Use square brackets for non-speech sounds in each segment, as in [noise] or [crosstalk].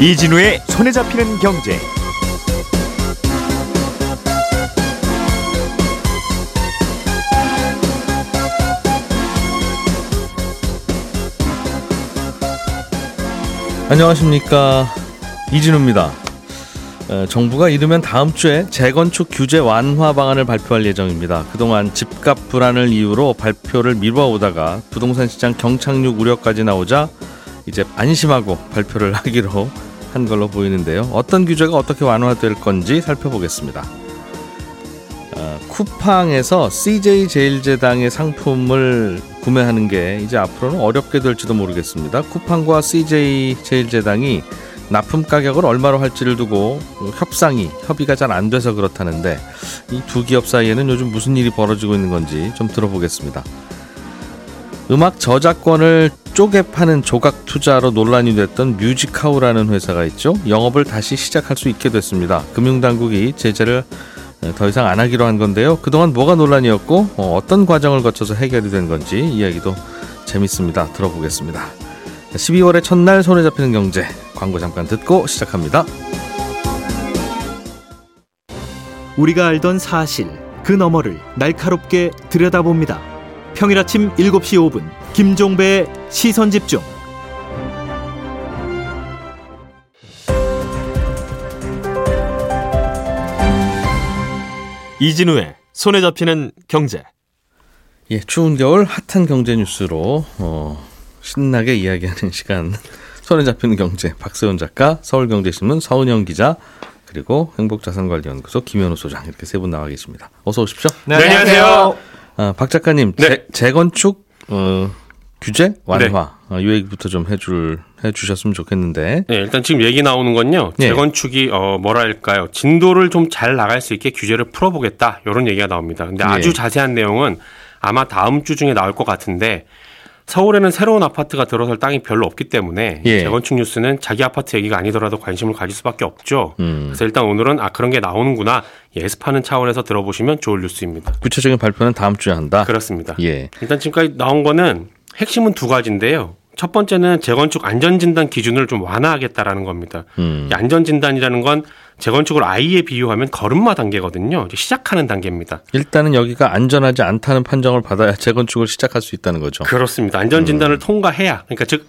이진우의 손에 잡히는 경제. 안녕하십니까 이진우입니다. 어, 정부가 이르면 다음 주에 재건축 규제 완화 방안을 발표할 예정입니다. 그동안 집값 불안을 이유로 발표를 미뤄오다가 부동산 시장 경착륙 우려까지 나오자 이제 안심하고 발표를 [laughs] 하기로 한 걸로 보이는데요. 어떤 규제가 어떻게 완화될 건지 살펴보겠습니다. 어, 쿠팡에서 CJ 제일제당의 상품을 구매하는 게 이제 앞으로는 어렵게 될지도 모르겠습니다. 쿠팡과 CJ 제일제당이 납품 가격을 얼마로 할지를 두고 협상이 협의가 잘 안 돼서 그렇다는데 이 두 기업 사이에는 요즘 무슨 일이 벌어지고 있는 건지 좀 들어보겠습니다. 음악 저작권을 쪼개 파는 조각 투자로 논란이 됐던 뮤직하우라는 회사가 있죠. 영업을 다시 시작할 수 있게 됐습니다. 금융당국이 제재를 더 이상 안 하기로 한 건데요. 그동안 뭐가 논란이었고 어, 어떤 과정을 거쳐서 해결이 된 건지 이야기도 재밌습니다. 들어보겠습니다. 12월의 첫날 손에 잡히는 경제 광고 잠깐 듣고 시작합니다. 우리가 알던 사실 그 너머를 날카롭게 들여다봅니다. 평일 아침 7시 5분 김종배의 시선 집중. 이진우의 손에 잡히는 경제. 예, 추운 겨울 핫한 경제 뉴스로 어, 신나게 이야기하는 시간. [laughs] 손에 잡히는 경제 박세훈 작가, 서울경제신문 서은영 기자, 그리고 행복자산관리연구소 김현우 소장 이렇게 세 분 나와 계십니다. 어서 오십시오. 네, 안녕하세요. 아, 박 작가님, 네. 재, 재건축 어, 규제 완화 네. 어, 이 얘기부터 좀 해줄 해주셨으면 좋겠는데. 네, 일단 지금 얘기 나오는 건요. 네. 재건축이 어 뭐랄까요? 진도를 좀 잘 나갈 수 있게 규제를 풀어보겠다 이런 얘기가 나옵니다. 근데 아주 네. 자세한 내용은 아마 다음 주 중에 나올 것 같은데 서울에는 새로운 아파트가 들어설 땅이 별로 없기 때문에 예. 재건축 뉴스는 자기 아파트 얘기가 아니더라도 관심을 가질 수밖에 없죠. 음. 그래서 일단 오늘은 아 그런 게 나오는구나 예습하는 차원에서 들어보시면 좋을 뉴스입니다. 구체적인 발표는 다음 주에 한다. 그렇습니다. 예. 일단 지금까지 나온 거는 핵심은 두 가지인데요. 첫 번째는 재건축 안전진단 기준을 좀 완화하겠다라는 겁니다. 음. 이 안전진단이라는 건 재건축을 아이에 비유하면 걸음마 단계거든요. 이제 시작하는 단계입니다. 일단은 여기가 안전하지 않다는 판정을 받아야 재건축을 시작할 수 있다는 거죠. 그렇습니다. 안전진단을 통과해야, 그러니까 즉,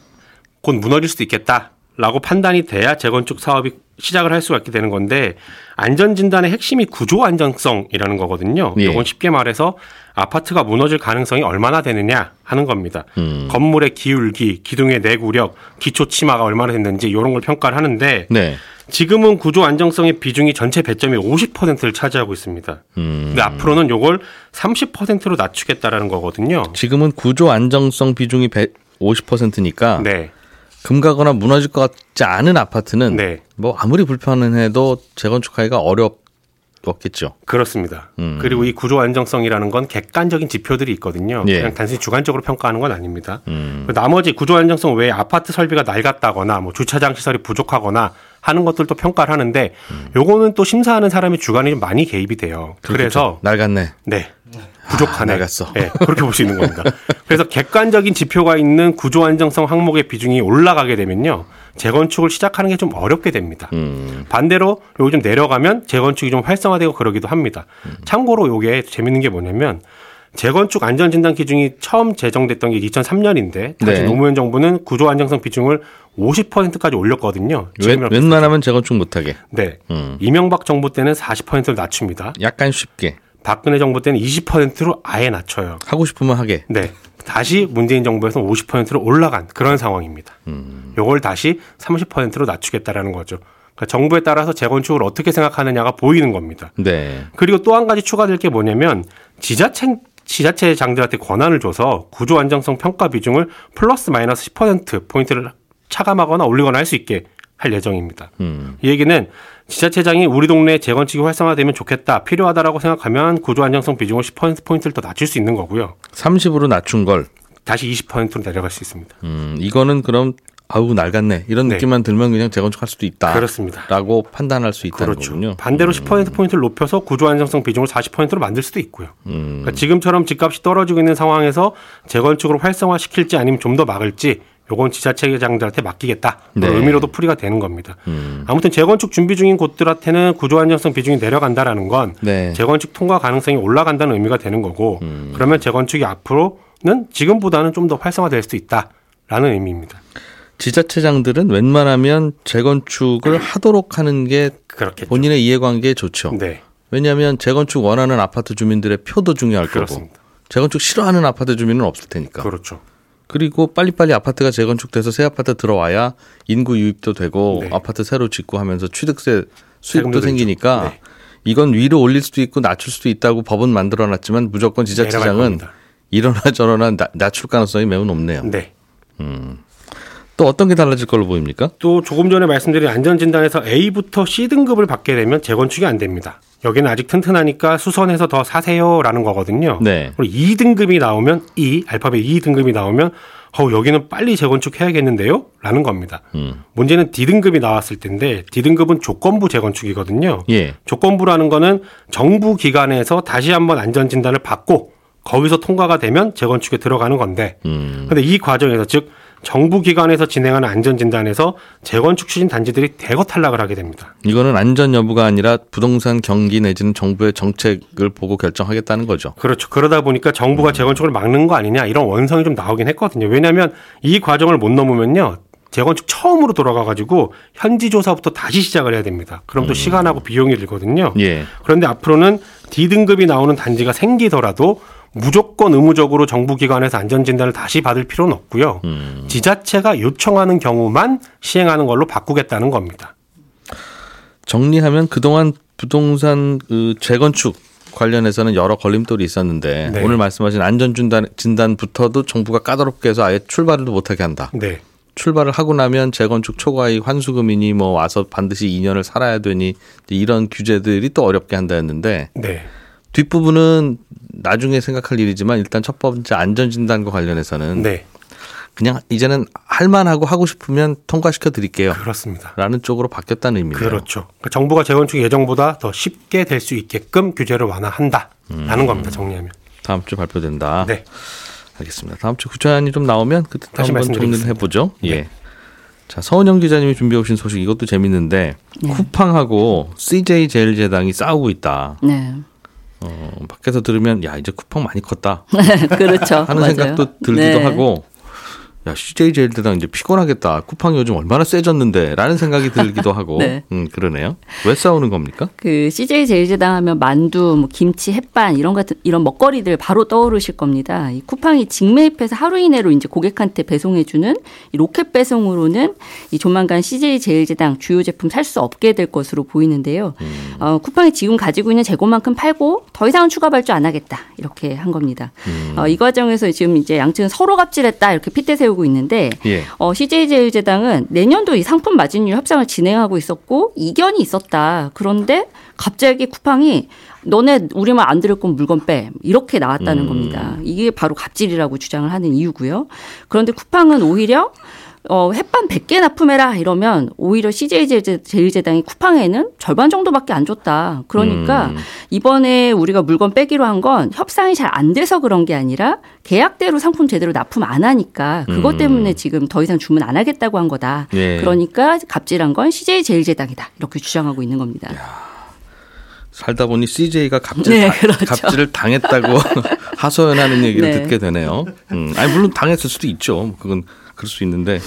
곧 무너질 수도 있겠다 라고 판단이 돼야 재건축 사업이 시작을 할 수가 있게 되는 건데, 안전진단의 핵심이 구조 안정성이라는 거거든요. 예. 이건 쉽게 말해서 아파트가 무너질 가능성이 얼마나 되느냐 하는 겁니다. 음. 건물의 기울기, 기둥의 내구력, 기초 치마가 얼마나 됐는지 이런 걸 평가를 하는데, 네. 지금은 구조 안정성의 비중이 전체 배점이 50%를 차지하고 있습니다. 음. 근데 앞으로는 요걸 30%로 낮추겠다라는 거거든요. 지금은 구조 안정성 비중이 50%니까 네. 금가거나 무너질 것 같지 않은 아파트는 네. 뭐 아무리 불편해도 재건축하기가 어렵겠죠. 그렇습니다. 음. 그리고 이 구조 안정성이라는 건 객관적인 지표들이 있거든요. 예. 그냥 단순히 주관적으로 평가하는 건 아닙니다. 음. 그 나머지 구조 안정성 외에 아파트 설비가 낡았다거나 뭐 주차장 시설이 부족하거나 하는 것들도 평가를 하는데 요거는 또 심사하는 사람의 주관이 좀 많이 개입이 돼요. 그래서 낡았네. 네. 부족하네. 아, 낡았어. 네, 그렇게 볼 수 있는 겁니다. 그래서 객관적인 지표가 있는 구조 안정성 항목의 비중이 올라가게 되면요. 재건축을 시작하는 게 좀 어렵게 됩니다. 음. 반대로 요즘 내려가면 재건축이 좀 활성화되고 그러기도 합니다. 음. 참고로 요게 재밌는 게 뭐냐면 재건축 안전진단 기준이 처음 제정됐던 게 2003년인데 당시 네. 노무현 정부는 구조 안정성 비중을 50%까지 올렸거든요. 웬, 웬만하면 재건축 못하게. 네. 음. 이명박 정부 때는 40%를 낮춥니다. 약간 쉽게 박근혜 정부 때는 20%로 아예 낮춰요. 하고 싶으면 하게. 네. 다시 문재인 정부에서 50%로 올라간 그런 상황입니다. 요걸 다시 30%로 낮추겠다라는 거죠. 그러니까 정부에 따라서 재건축을 어떻게 생각하느냐가 보이는 겁니다. 네. 그리고 또 한 가지 추가될 게 뭐냐면 지자체 지자체 장들한테 권한을 줘서 구조 안정성 평가 비중을 플러스 마이너스 10% 포인트를 차감하거나 올리거나 할 수 있게 할 예정입니다. 음. 이 얘기는 지자체장이 우리 동네 재건축이 활성화되면 좋겠다, 필요하다라고 생각하면 구조 안정성 비중을 10% 포인트를 더 낮출 수 있는 거고요. 30으로 낮춘 걸. 다시 20%로 내려갈 수 있습니다. 음, 이거는 그럼 아우 낡았네 이런 네. 느낌만 들면 그냥 재건축할 수도 있다. 그렇습니다. 라고 판단할 수 있다는 그렇죠. 거군요. 반대로 음. 10% 포인트를 높여서 구조 안정성 비중을 40%로 만들 수도 있고요. 음. 그러니까 지금처럼 집값이 떨어지고 있는 상황에서 재건축으로 활성화시킬지 아니면 좀 더 막을지 요건 지자체장들한테 맡기겠다. 네. 그런 의미로도 풀이가 되는 겁니다. 음. 아무튼 재건축 준비 중인 곳들한테는 구조 안정성 비중이 내려간다라는 건 네. 재건축 통과 가능성이 올라간다는 의미가 되는 거고 음. 그러면 재건축이 앞으로는 지금보다는 좀 더 활성화될 수 있다라는 의미입니다. 지자체장들은 웬만하면 재건축을 하도록 하는 게 그렇겠죠. 본인의 이해관계에 좋죠. 네, 왜냐하면 재건축 원하는 아파트 주민들의 표도 중요할 거고 그렇습니다. 재건축 싫어하는 아파트 주민은 없을 테니까. 그렇죠. 그리고 빨리빨리 아파트가 재건축돼서 새 아파트 들어와야 인구 유입도 되고 네. 아파트 새로 짓고 하면서 취득세 수입도 생기니까. 네. 이건 위로 올릴 수도 있고 낮출 수도 있다고 법은 만들어 놨지만 무조건 내려갈 지자체장은. 이러나 저러나 나- 낮출 가능성이 매우 높네요. 네. 또 어떤 게 달라질 걸로 보입니까? 또 조금 전에 말씀드린 안전진단에서 A부터 C 등급을 받게 되면 재건축이 안 됩니다. 여기는 아직 튼튼하니까 수선해서 더 사세요라는 거거든요. 네. 그리고 2등급이 나오면 E 알파벳 2등급이 나오면 어 여기는 빨리 재건축해야겠는데요? 라는 겁니다. 음. 문제는 D등급이 나왔을 텐데 D등급은 조건부 재건축이거든요. 예. 조건부라는 거는 정부 기관에서 다시 한번 안전 진단을 받고 거기서 통과가 되면 재건축에 들어가는 건데 음. 근데 이 과정에서 즉 정부 기관에서 진행하는 안전 진단에서 재건축 추진 단지들이 대거 탈락을 하게 됩니다. 이거는 안전 여부가 아니라 부동산 경기 내지는 정부의 정책을 보고 결정하겠다는 거죠. 그렇죠. 그러다 보니까 정부가 재건축을 막는 거 아니냐 이런 원성이 좀 나오긴 했거든요. 왜냐하면 이 과정을 못 넘으면요. 재건축 처음으로 돌아가가지고 현지 조사부터 다시 시작을 해야 됩니다. 그럼 또 시간하고 비용이 들거든요. 예. 그런데 앞으로는 D등급이 나오는 단지가 생기더라도 무조건 의무적으로 정부 기관에서 안전 진단을 다시 받을 필요는 없고요. 음. 지자체가 요청하는 경우만 시행하는 걸로 바꾸겠다는 겁니다. 정리하면 그동안 부동산 그 재건축 관련해서는 여러 걸림돌이 있었는데 네. 오늘 말씀하신 안전 진단 진단부터도 정부가 까다롭게 해서 아예 출발을 못하게 한다. 네. 출발을 하고 나면 재건축 초과이익 환수금이니 뭐 와서 반드시 2년을 살아야 되니 이런 규제들이 또 어렵게 한다 했는데 네. 뒷부분은 나중에 생각할 일이지만 일단 첫 번째 안전진단과 관련해서는 네. 그냥 이제는 할만하고 하고 싶으면 통과시켜 드릴게요. 그렇습니다. 라는 쪽으로 바뀌었다는 의미네요. 그렇죠. 그러니까 정부가 재건축 예정보다 더 쉽게 될 수 있게끔 규제를 완화한다라는 겁니다. 정리하면. 다음 주 발표된다. 네. 알겠습니다. 다음 주 구체안이 좀 나오면 그때 또 다시 한번 정리를 말씀드리겠습니다. 해보죠. 네. 예. 자 서은영 기자님이 준비해 오신 소식 이것도 재밌는데 쿠팡하고 CJ 제일제당이 싸우고 있다. 네. 어, 밖에서 들으면 야 이제 쿠팡 많이 컸다 [laughs] 그렇죠. 하는 맞아요. 생각도 들기도 네. 하고 야 CJ 제일제당 이제 피곤하겠다. 쿠팡이 요즘 얼마나 세졌는데라는 생각이 들기도 하고 [laughs] 네. 음 그러네요. 왜 싸우는 겁니까? 그 CJ 제일제당 하면 만두, 뭐 김치, 햇반 이런 같은 이런 먹거리들 바로 떠오르실 겁니다. 이 쿠팡이 직매입해서 하루 이내로 이제 고객한테 배송해주는 이 로켓 배송으로는 이 조만간 CJ 제일제당 주요 제품 살 수 없게 될 것으로 보이는데요. 음. 어, 쿠팡이 지금 가지고 있는 재고만큼 팔고 더 이상은 추가 발주 안 하겠다 이렇게 한 겁니다. 음. 어, 이 과정에서 지금 이제 양측은 서로 갑질했다 이렇게 핏대 세우 고 있는데 예. 어, CJ제일제당은 내년도 이 상품 마진율 협상을 진행하고 있었고 이견이 있었다. 그런데 갑자기 쿠팡이 너네 우리 말 안 들을 건 물건 빼 이렇게 나왔다는 음. 겁니다. 이게 바로 갑질이라고 주장을 하는 이유고요. 그런데 쿠팡은 오히려 어, 햇반 100개 납품해라 이러면 오히려 CJ제일제당이 쿠팡에는 절반 정도밖에 안 줬다. 그러니까 음. 이번에 우리가 물건 빼기로 한 건 협상이 잘 안 돼서 그런 게 아니라 계약대로 상품 제대로 납품 안 하니까 그것 음. 때문에 지금 더 이상 주문 안 하겠다고 한 거다. 예. 그러니까 갑질한 건 CJ제일제당이다. 이렇게 주장하고 있는 겁니다. 살다 보니 CJ가 갑질 네, 다- 그렇죠. 갑질을 당했다고 [laughs] 하소연하는 얘기를 네. 듣게 되네요. 음, 아니 물론 당했을 수도 있죠. 그건 그럴 수 있는데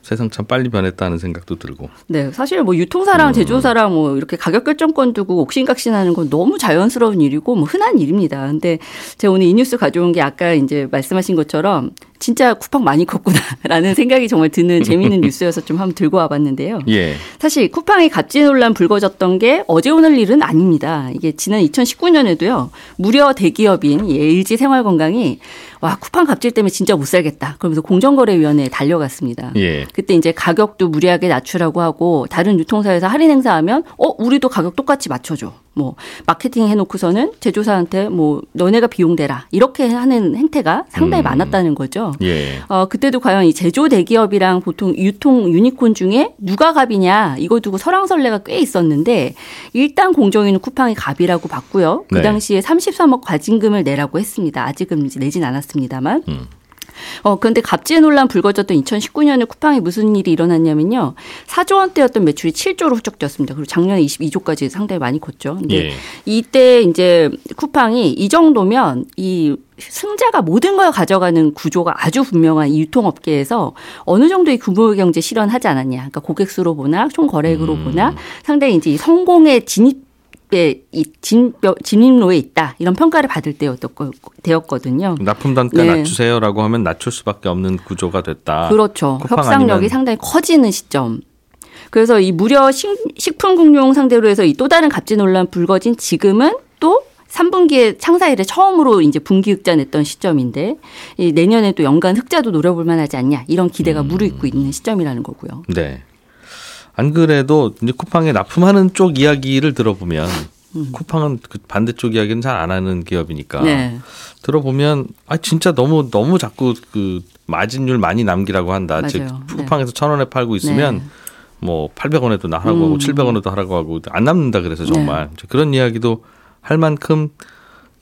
세상 참 빨리 변했다는 생각도 들고. 네, 사실 뭐 음. 유통사랑 제조사랑 뭐 이렇게 가격 결정권 두고 옥신각신하는 건 너무 자연스러운 일이고 뭐 흔한 일입니다. 근데 제가 오늘 이 뉴스 가져온 게 아까 이제 말씀하신 것처럼 진짜 쿠팡 많이 컸구나라는 [laughs] 생각이 정말 드는 재미있는 뉴스여서 좀 한번 들고 와봤는데요. 예. 사실 쿠팡이 갑질 논란 불거졌던 게 어제 오늘 일은 아닙니다. 이게 지난 2019년에도요. 무려 대기업인 이 LG 생활건강이 와 쿠팡 갑질 때문에 진짜 못 살겠다. 그러면서 공정거래위원회에 달려갔습니다. 예. 그때 이제 가격도 무리하게 낮추라고 하고 다른 유통사에서 할인 행사하면 어 우리도 가격 똑같이 맞춰줘. 뭐 마케팅 해놓고서는 제조사한테 뭐 너네가 비용 대라 이렇게 하는 행태가 상당히 음. 많았다는 거죠. 예. 어, 그때도 과연 이 제조 대기업이랑 보통 유통 유니콘 중에 누가 갑이냐 이거 두고 설왕설래가 꽤 있었는데 일단 공정위는 쿠팡이 갑이라고 봤고요. 그 네. 당시에 33억 과징금을 내라고 했습니다. 아직은 이제 내진 않았 습니다만. 음. 어, 근데 갑질 논란 불거졌던 2019년에 쿠팡에 무슨 일이 일어났냐면요. 4조 원대였던 매출이 7조로 훌쩍 뛰었습니다. 그리고 작년에 22조까지 상당히 많이 컸죠. 근데 예. 이때 이제 쿠팡이 이 정도면 이 승자가 모든 걸 가져가는 구조가 아주 분명한 이 유통업계에서 어느 정도의 규모 경제 실현하지 않았냐. 그러니까 고객 수로 보나 총 거래액으로 음. 보나 상당히 이제 이 성공의 진입 이 진, 진입로에 있다 이런 평가를 받을 거- 되었거든요. 납품 단가 네. 낮추세요라고 하면 낮출 수밖에 없는 구조가 됐다. 그렇죠. 협상력이 아니면- 상당히 커지는 시점. 그래서 이 무려 식, 식품 공룡 상대로 해서 이 또 다른 갑질 논란 불거진 지금은 또 3분기에 창사 일에 처음으로 이제 분기 흑자 냈던 시점인데 이 내년에 또 연간 흑자도 노려볼 만하지 않냐 이런 기대가 음. 무르익고 있는 시점이라는 거고요. 네. 안 그래도 이제 쿠팡에 납품하는 쪽 이야기를 들어보면 쿠팡은 그 반대쪽 이야기는 잘 안 하는 기업이니까 음. 네. 들어보면 아 진짜 너무 너무 자꾸 그 마진율 많이 남기라고 한다. 맞아요. 즉 네. 쿠팡에서 천 원에 팔고 있으면 네. 뭐 800원에도 나 하라고 하고 음. 700원에도 하라고 하고 안 남는다 그래서 네. 정말 그런 이야기도 할 만큼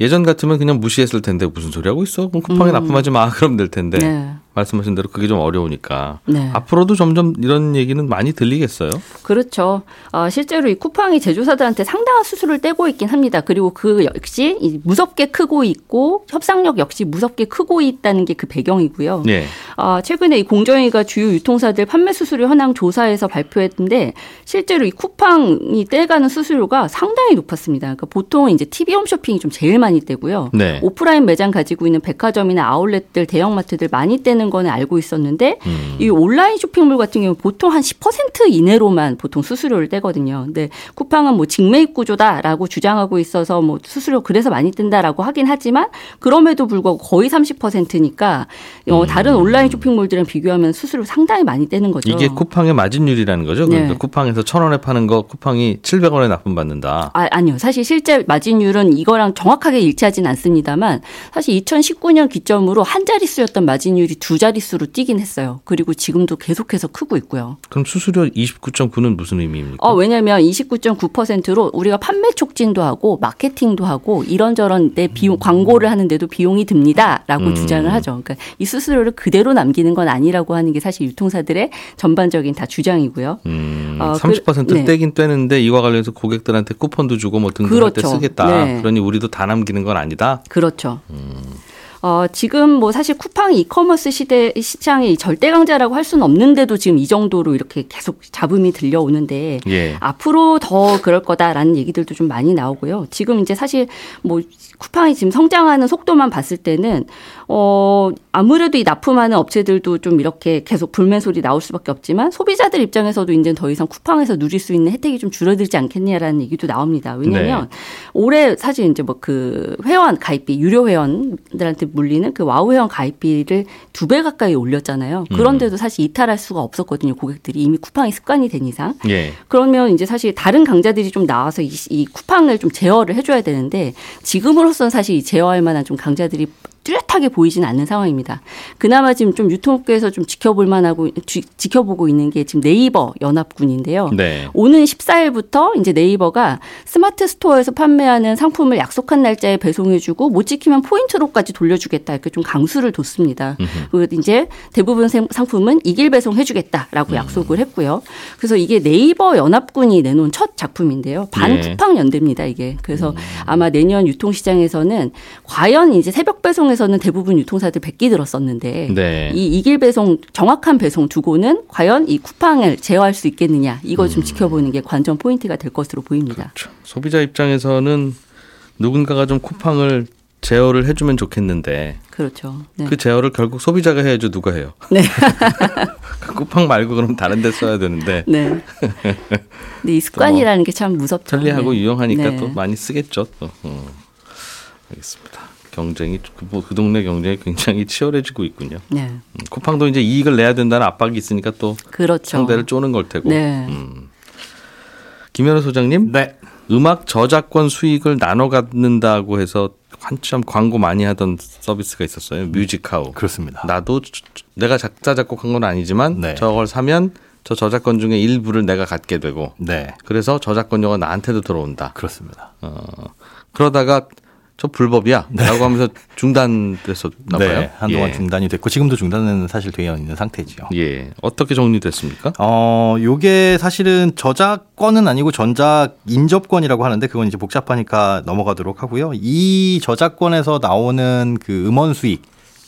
예전 같으면 그냥 무시했을 텐데 무슨 소리 하고 있어? 그럼 쿠팡에 음. 납품하지 마 [laughs] 그러면 될 텐데 네. 말씀하신 대로 그게 좀 어려우니까 네. 앞으로도 점점 이런 얘기는 많이 들리겠어요. 그렇죠. 어, 실제로 이 쿠팡이 제조사들한테 상당한 수수료를 떼고 있긴 합니다. 그리고 그 역시 이 무섭게 크고 있고 협상력 역시 무섭게 크고 있다는 게 그 배경이고요. 네. 아, 최근에 이 공정위가 주요 유통사들 판매 수수료 현황 조사에서 발표했는데 실제로 이 쿠팡이 떼가는 수수료가 상당히 높았습니다. 그러니까 보통 이제 TV 홈쇼핑이 좀 제일 많이 떼고요. 네. 오프라인 매장 가지고 있는 백화점이나 아울렛들, 대형마트들 많이 떼는 거는 알고 있었는데 음. 이 온라인 쇼핑몰 같은 경우 보통 한 10% 이내로만 보통 수수료를 떼거든요. 근데 쿠팡은 뭐 직매입 구조다라고 주장하고 있어서 뭐 수수료 그래서 많이 뜬다라고 하긴 하지만 그럼에도 불구하고 거의 30%니까 어, 음. 다른 온라인 쇼핑몰들이랑 비교하면 수수료 상당히 많이 떼는 거죠. 이게 쿠팡의 마진율이라는 거죠. 그러니까 네. 쿠팡에서 천 원에 파는 거 쿠팡이 700원에 납품받는다. 아, 아니요. 사실 실제 마진율은 이거랑 정확하게 일치하진 않습니다만 사실 2019년 기점으로 한 자릿수였던 마진율이 두 자릿수로 뛰긴 했어요. 그리고 지금도 계속해서 크고 있고요. 그럼 수수료 29.9는 무슨 의미입니까? 어, 왜냐면 29.9%로 우리가 판매 촉진도 하고 마케팅도 하고 이런저런 내 비용 광고를 하는데도 비용이 듭니다 라고 음. 주장을 하죠. 그러니까 이 수수료를 그대로 남기는 건 아니라고 하는 게 사실 유통사들의 전반적인 다 주장이고요. 음, 어, 30% 그- 네. 떼긴 떼는데 이와 관련해서 고객들한테 쿠폰도 주고 뭐때 그렇죠. 쓰겠다. 네. 그러니 우리도 다 남기는 건 아니다. 그렇죠. 어, 지금 뭐 사실 쿠팡 이커머스 시대 시장의 절대 강자라고 할 수는 없는데도 지금 이 정도로 이렇게 계속 잡음이 들려오는데 예. 앞으로 더 그럴 거다라는 얘기들도 좀 많이 나오고요. 지금 이제 사실 뭐 쿠팡이 지금 성장하는 속도만 봤을 때는 어 아무래도 이 납품하는 업체들도 좀 이렇게 계속 볼멘소리 나올 수밖에 없지만 소비자들 입장에서도 이제 더 이상 쿠팡에서 누릴 수 있는 혜택이 좀 줄어들지 않겠냐라는 얘기도 나옵니다. 왜냐하면 올해 사실 이제 뭐 그 회원 가입비 유료 회원들한테 물리는 그 와우 회원 가입비를 두 배 가까이 올렸잖아요. 그런데도 사실 이탈할 수가 없었거든요. 고객들이 이미 쿠팡이 습관이 된 이상. 예. 그러면 이제 사실 다른 강자들이 좀 나와서 이, 이 쿠팡을 좀 제어를 해줘야 되는데 지금으로서는 사실 이 제어할 만한 좀 강자들이 뚜렷하게 보이지는 않는 상황입니다. 그나마 지금 좀 유통업계에서 좀 지켜볼 만하고 지, 지켜보고 있는 게 지금 네이버 연합군인데요. 네. 오는 14일부터 이제 네이버가 스마트 스토어에서 판매하는 상품을 약속한 날짜에 배송해주고 못 지키면 포인트로까지 돌려주겠다 이렇게 좀 강수를 뒀습니다. 그리고 이제 대부분 생- 상품은 익일 배송해주겠다라고 약속을 했고요. 그래서 이게 네이버 연합군이 내놓은 첫 작품인데요. 반 네. 쿠팡 연대입니다 이게. 그래서 아마 내년 유통시장에서는 과연 이제 새벽 배송에 서는 대부분 유통사들 백기 들었었는데 네. 이 이길 배송 정확한 배송 두고는 과연 이 쿠팡을 제어할 수 있겠느냐 이거 좀 지켜보는 게 관전 포인트가 될 것으로 보입니다. 그렇죠. 소비자 입장에서는 누군가가 좀 쿠팡을 제어를 해주면 좋겠는데 그렇죠. 네. 그 제어를 결국 소비자가 해야죠. 누가 해요? [laughs] 네. 그 쿠팡 말고 그럼 다른 데 써야 되는데 [laughs] 네. 근데 이 습관이라는 게참 무섭죠. 편리하고 네. 유용하니까 네. 또 많이 쓰겠죠. 또. 어. 알겠습니다. 경쟁이 그, 뭐, 그 동네 경쟁이 굉장히 치열해지고 있군요. 네. 음, 쿠팡도 이제 이익을 내야 된다는 압박이 있으니까 또 그렇죠. 상대를 쪼는 걸 테고. 네. 음. 김현우 소장님, 네. 음악 저작권 수익을 나눠 갖는다고 해서 한참 광고 많이 하던 서비스가 있었어요. 뮤직하우. 그렇습니다. 나도 내가 작사 작곡한 건 아니지만 네. 저걸 사면 저 저작권 중에 일부를 내가 갖게 되고 네. 그래서 저작권료가 나한테도 들어온다. 그렇습니다. 어, 그러다가 저 불법이야. 라고 하면서 중단됐었나 봐요. 네, 한동안 예. 중단이 됐고 지금도 중단은 사실 되어 있는 상태지요. 예. 어떻게 정리됐습니까? 어, 요게 사실은 저작권은 아니고 전작 인접권이라고 하는데 그건 이제 복잡하니까 넘어가도록 하고요. 이 저작권에서 나오는 그 음원 수익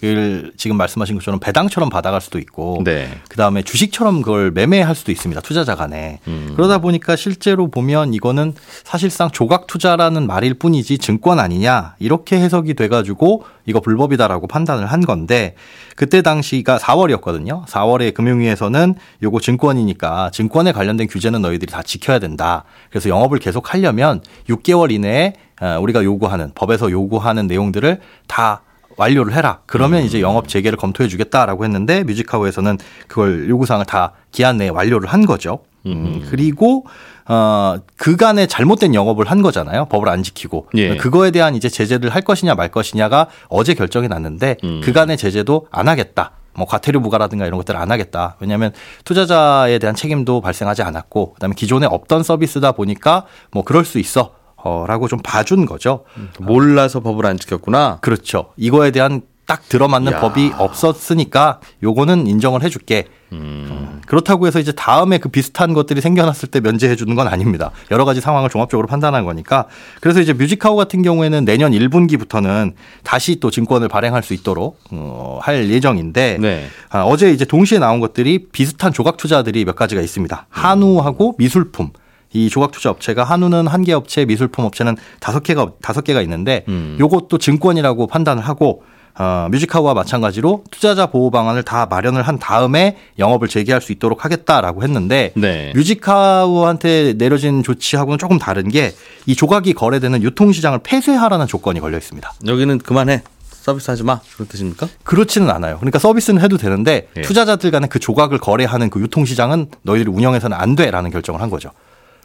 을 지금 말씀하신 것처럼 배당처럼 받아갈 수도 있고 네. 그 다음에 주식처럼 그걸 매매할 수도 있습니다. 투자자 간에. 음. 그러다 보니까 실제로 보면 이거는 사실상 조각 투자라는 말일 뿐이지 증권 아니냐 이렇게 해석이 돼가지고 이거 불법이다라고 판단을 한 건데 그때 당시가 4월이었거든요. 4월에 금융위에서는 요거 증권이니까 증권에 관련된 규제는 너희들이 다 지켜야 된다. 그래서 영업을 계속 하려면 6개월 이내에 어, 우리가 요구하는 법에서 요구하는 내용들을 다 완료를 해라. 그러면 이제 영업 재개를 검토해 주겠다라고 했는데 뮤직하우에서는 그걸 요구사항을 다 기한 내에 완료를 한 거죠. 음, 그리고 어 그간에 잘못된 영업을 한 거잖아요. 법을 안 지키고 예. 그거에 대한 이제 제재를 할 것이냐 말 것이냐가 어제 결정이 났는데 음. 그간의 제재도 안 하겠다. 뭐 과태료 부과라든가 이런 것들을 안 하겠다. 왜냐하면 투자자에 대한 책임도 발생하지 않았고 그다음에 기존에 없던 서비스다 보니까 뭐 그럴 수 있어. 어 라고 좀 봐준 거죠. 몰라서 법을 안 지켰구나. 그렇죠. 이거에 대한 딱 들어맞는 야. 법이 없었으니까 요거는 인정을 해줄게. 음. 그렇다고 해서 이제 다음에 그 비슷한 것들이 생겨났을 때 면제해 주는 건 아닙니다. 여러 가지 상황을 종합적으로 판단한 거니까. 그래서 이제 뮤직하우 같은 경우에는 내년 1분기부터는 다시 또 증권을 발행할 수 있도록 어, 할 예정인데 네. 아, 어제 이제 동시에 나온 것들이 비슷한 조각 투자들이 몇 가지가 있습니다. 한우하고 미술품. 이 조각 투자 업체가 한우는 한 개 업체, 미술품 업체는 다섯 개가 다섯 개가 있는데 음. 요것도 증권이라고 판단을 하고 어, 뮤직하우와 마찬가지로 투자자 보호 방안을 다 마련을 한 다음에 영업을 재개할 수 있도록 하겠다라고 했는데 네. 뮤직하우한테 내려진 조치하고는 조금 다른 게 이 조각이 거래되는 유통시장을 폐쇄하라는 조건이 걸려 있습니다. 여기는 그만해. 서비스 하지 마. 그런 뜻입니까? 그렇지는 않아요. 그러니까 서비스는 해도 되는데 예. 투자자들 간에 그 조각을 거래하는 그 유통시장은 너희들이 운영해서는 안 돼라는 결정을 한 거죠.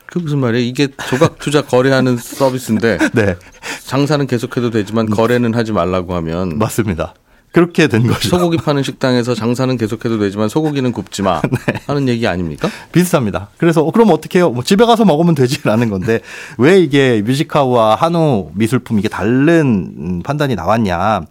그 무슨 말이에요? 이게 조각 투자 거래하는 서비스인데 [laughs] 네, 장사는 계속해도 되지만 거래는 하지 말라고 하면 맞습니다. 그렇게 된 거죠. 소고기 파는 식당에서 장사는 계속해도 되지만 소고기는 굽지 마 [laughs] 하는 얘기 아닙니까? 비슷합니다. 그래서 어, 그럼 어떻게 해요? 뭐 집에 가서 먹으면 되지라는 건데 왜 이게 뮤직하우와 한우 미술품 이게 다른 음, 판단이 나왔냐?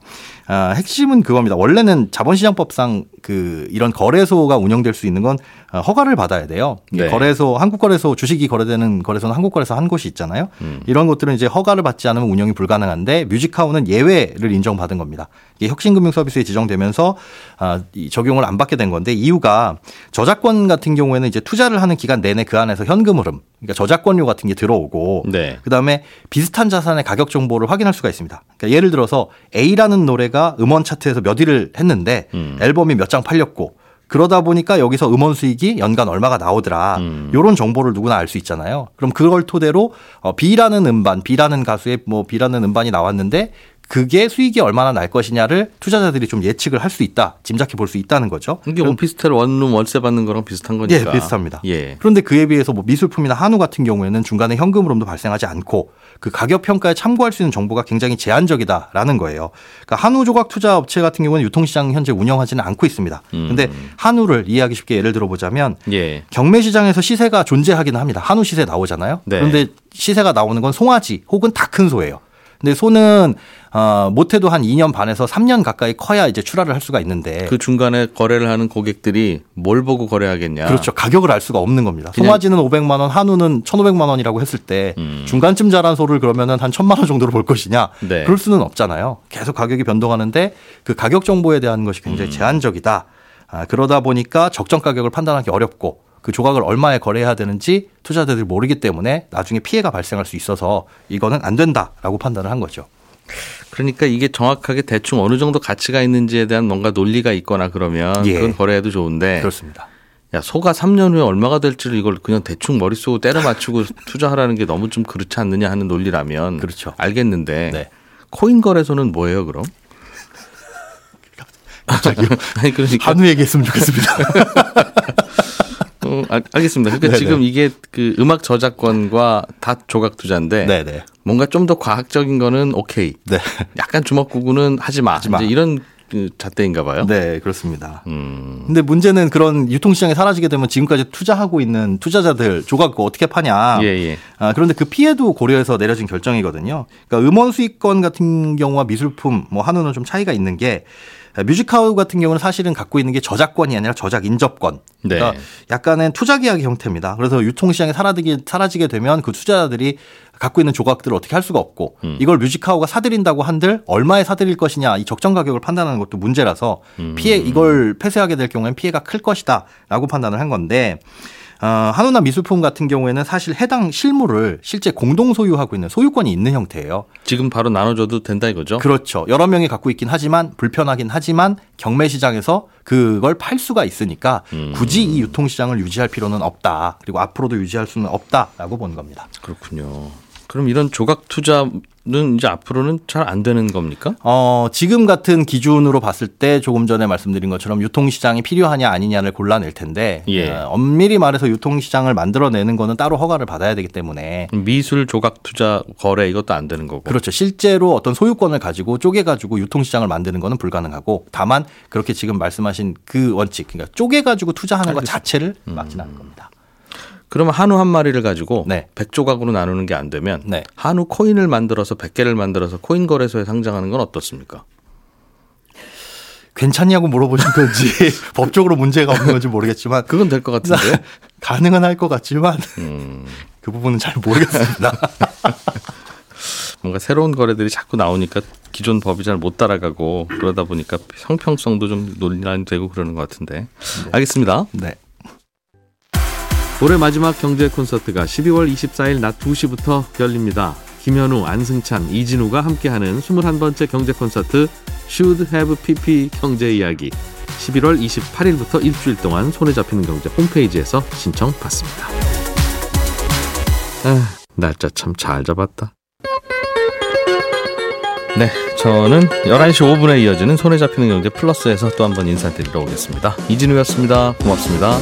아, 핵심은 그겁니다. 원래는 자본시장법상 그 이런 거래소가 운영될 수 있는 건 어, 허가를 받아야 돼요. 네. 거래소 한국 거래소 주식이 거래되는 거래소는 한국 거래소 한 곳이 있잖아요. 이런 것들은 이제 허가를 받지 않으면 운영이 불가능한데 뮤직하우는 예외를 인정받은 겁니다. 이게 혁신금융서비스에 지정되면서 아, 이 적용을 안 받게 된 건데 이유가 저작권 같은 경우에는 이제 투자를 하는 기간 내내 그 안에서 현금 흐름, 그러니까 저작권료 같은 게 들어오고 네. 그다음에 비슷한 자산의 가격 정보를 확인할 수가 있습니다. 그러니까 예를 들어서 A라는 노래가 음원 차트에서 몇 위를 했는데 음. 앨범이 몇 장 팔렸고 그러다 보니까 여기서 음원 수익이 연간 얼마가 나오더라. 음. 요런 정보를 누구나 알 수 있잖아요. 그럼 그걸 토대로 어, B라는 음반, B라는 가수의 뭐 B라는 음반이 나왔는데 그게 수익이 얼마나 날 것이냐를 투자자들이 좀 예측을 할 수 있다. 짐작해 볼 수 있다는 거죠. 이게 오피스텔 원룸 월세 받는 거랑 비슷한 거니까. 예, 비슷합니다. 예. 그런데 그에 비해서 뭐 미술품이나 한우 같은 경우에는 중간에 현금 흐름도 발생하지 않고 그 가격 평가에 참고할 수 있는 정보가 굉장히 제한적이다라는 거예요. 그러니까 한우 조각 투자 업체 같은 경우는 유통시장 현재 운영하지는 않고 있습니다. 그런데 한우를 이해하기 쉽게 예를 들어보자면 예. 경매 시장에서 시세가 존재하기는 합니다. 한우 시세 나오잖아요. 네. 그런데 시세가 나오는 건 송아지 혹은 다 큰 소예요. 근데 소는 어, 못해도 한 2년 반에서 3년 가까이 커야 이제 출하를 할 수가 있는데 그 중간에 거래를 하는 고객들이 뭘 보고 거래하겠냐. 그렇죠. 가격을 알 수가 없는 겁니다. 송아지는 500만 원, 한우는 1,500만 원이라고 했을 때 음. 중간쯤 자란 소를 그러면은 한 1,000만 원 정도로 볼 것이냐? 네. 그럴 수는 없잖아요. 계속 가격이 변동하는데 그 가격 정보에 대한 것이 굉장히 음. 제한적이다. 아, 그러다 보니까 적정 가격을 판단하기 어렵고 그 조각을 얼마에 거래해야 되는지 투자자들이 모르기 때문에 나중에 피해가 발생할 수 있어서 이거는 안 된다라고 판단을 한 거죠. 그러니까 이게 정확하게 대충 어느 정도 가치가 있는지에 대한 뭔가 논리가 있거나 그러면 예. 그건 거래해도 좋은데 그렇습니다. 야 소가 3년 후에 얼마가 될지를 이걸 그냥 대충 머릿속으로 때려 맞추고 [laughs] 투자하라는 게 너무 좀 그렇지 않느냐 하는 논리라면 그렇죠. 알겠는데 네. 코인 거래소는 뭐예요 그럼? 갑자기요? [laughs] 아니 그러니까 한우 얘기했으면 좋겠습니다. [laughs] 어, 알, 알겠습니다. 그러니까 네네. 지금 이게 그 음악 저작권과 다 조각 투자인데 네네. 뭔가 좀 더 과학적인 거는 오케이. 네. 약간 주먹구구는 하지 마. 마. 이제 이런 그 잣대인가 봐요. 네, 그렇습니다. 음. 근데 문제는 그런 유통시장이 사라지게 되면 지금까지 투자하고 있는 투자자들 조각 그거 어떻게 파냐. 예, 예. 아, 그런데 그 피해도 고려해서 내려진 결정이거든요. 그러니까 음원 수익권 같은 경우와 미술품, 뭐 한우는 좀 차이가 있는 게 뮤직하우 같은 경우는 사실은 갖고 있는 게 저작권이 아니라 저작 인접권. 네. 그러니까 약간의 투자 계약 형태입니다. 그래서 유통시장이 사라지게 사라지게 되면 그 투자자들이 갖고 있는 조각들을 어떻게 할 수가 없고 음. 이걸 뮤직하우가 사들인다고 한들 얼마에 사들일 것이냐 이 적정 가격을 판단하는 것도 문제라서 음. 피해 이걸 폐쇄하게 될 경우에는 피해가 클 것이다라고 판단을 한 건데 어, 한우나 미술품 같은 경우에는 사실 해당 실물을 실제 공동 소유하고 있는 소유권이 있는 형태예요. 지금 바로 나눠줘도 된다 이거죠? 그렇죠. 여러 명이 갖고 있긴 하지만 불편하긴 하지만 경매 시장에서 그걸 팔 수가 있으니까 음. 굳이 이 유통 시장을 유지할 필요는 없다. 그리고 앞으로도 유지할 수는 없다라고 보는 겁니다. 그렇군요. 그럼 이런 조각 투자는 이제 앞으로는 잘 안 되는 겁니까? 어, 지금 같은 기준으로 봤을 때 조금 전에 말씀드린 것처럼 유통시장이 필요하냐 아니냐를 골라낼 텐데 예. 어, 엄밀히 말해서 유통시장을 만들어내는 거는 따로 허가를 받아야 되기 때문에 미술 조각 투자 거래 이것도 안 되는 거고. 그렇죠. 실제로 어떤 소유권을 가지고 쪼개가지고 유통시장을 만드는 거는 불가능하고 다만 그렇게 지금 말씀하신 그 원칙, 그러니까 쪼개가지고 투자하는 것 자체를 막지는 않은 겁니다. 그러면 한우 한 마리를 가지고 네. 100조각으로 나누는 게 안 되면 네. 한우 코인을 만들어서 100개를 만들어서 코인 거래소에 상장하는 건 어떻습니까? 괜찮냐고 물어보신 건지 [laughs] 법적으로 문제가 없는 건지 모르겠지만 그건 될 것 같은데요. 가능은 할 것 같지만 음, 그 부분은 잘 모르겠습니다. [laughs] 뭔가 새로운 거래들이 자꾸 나오니까 기존 법이 잘 못 따라가고 그러다 보니까 형평성도 좀 논란이 되고 그러는 것 같은데. 알겠습니다. 네. 올해 마지막 경제 콘서트가 12월 24일 낮 2시부터 열립니다. 김현우, 안승찬, 이진우가 함께하는 21번째 경제 콘서트 Should Have PP 경제 이야기 11월 28일부터 일주일 동안 손에 잡히는 경제 홈페이지에서 신청 받습니다. 아, 날짜 참 잘 잡았다. 네, 저는 11시 5분에 이어지는 손에 잡히는 경제 플러스에서 또 한 번 인사드리러 오겠습니다. 이진우였습니다. 고맙습니다.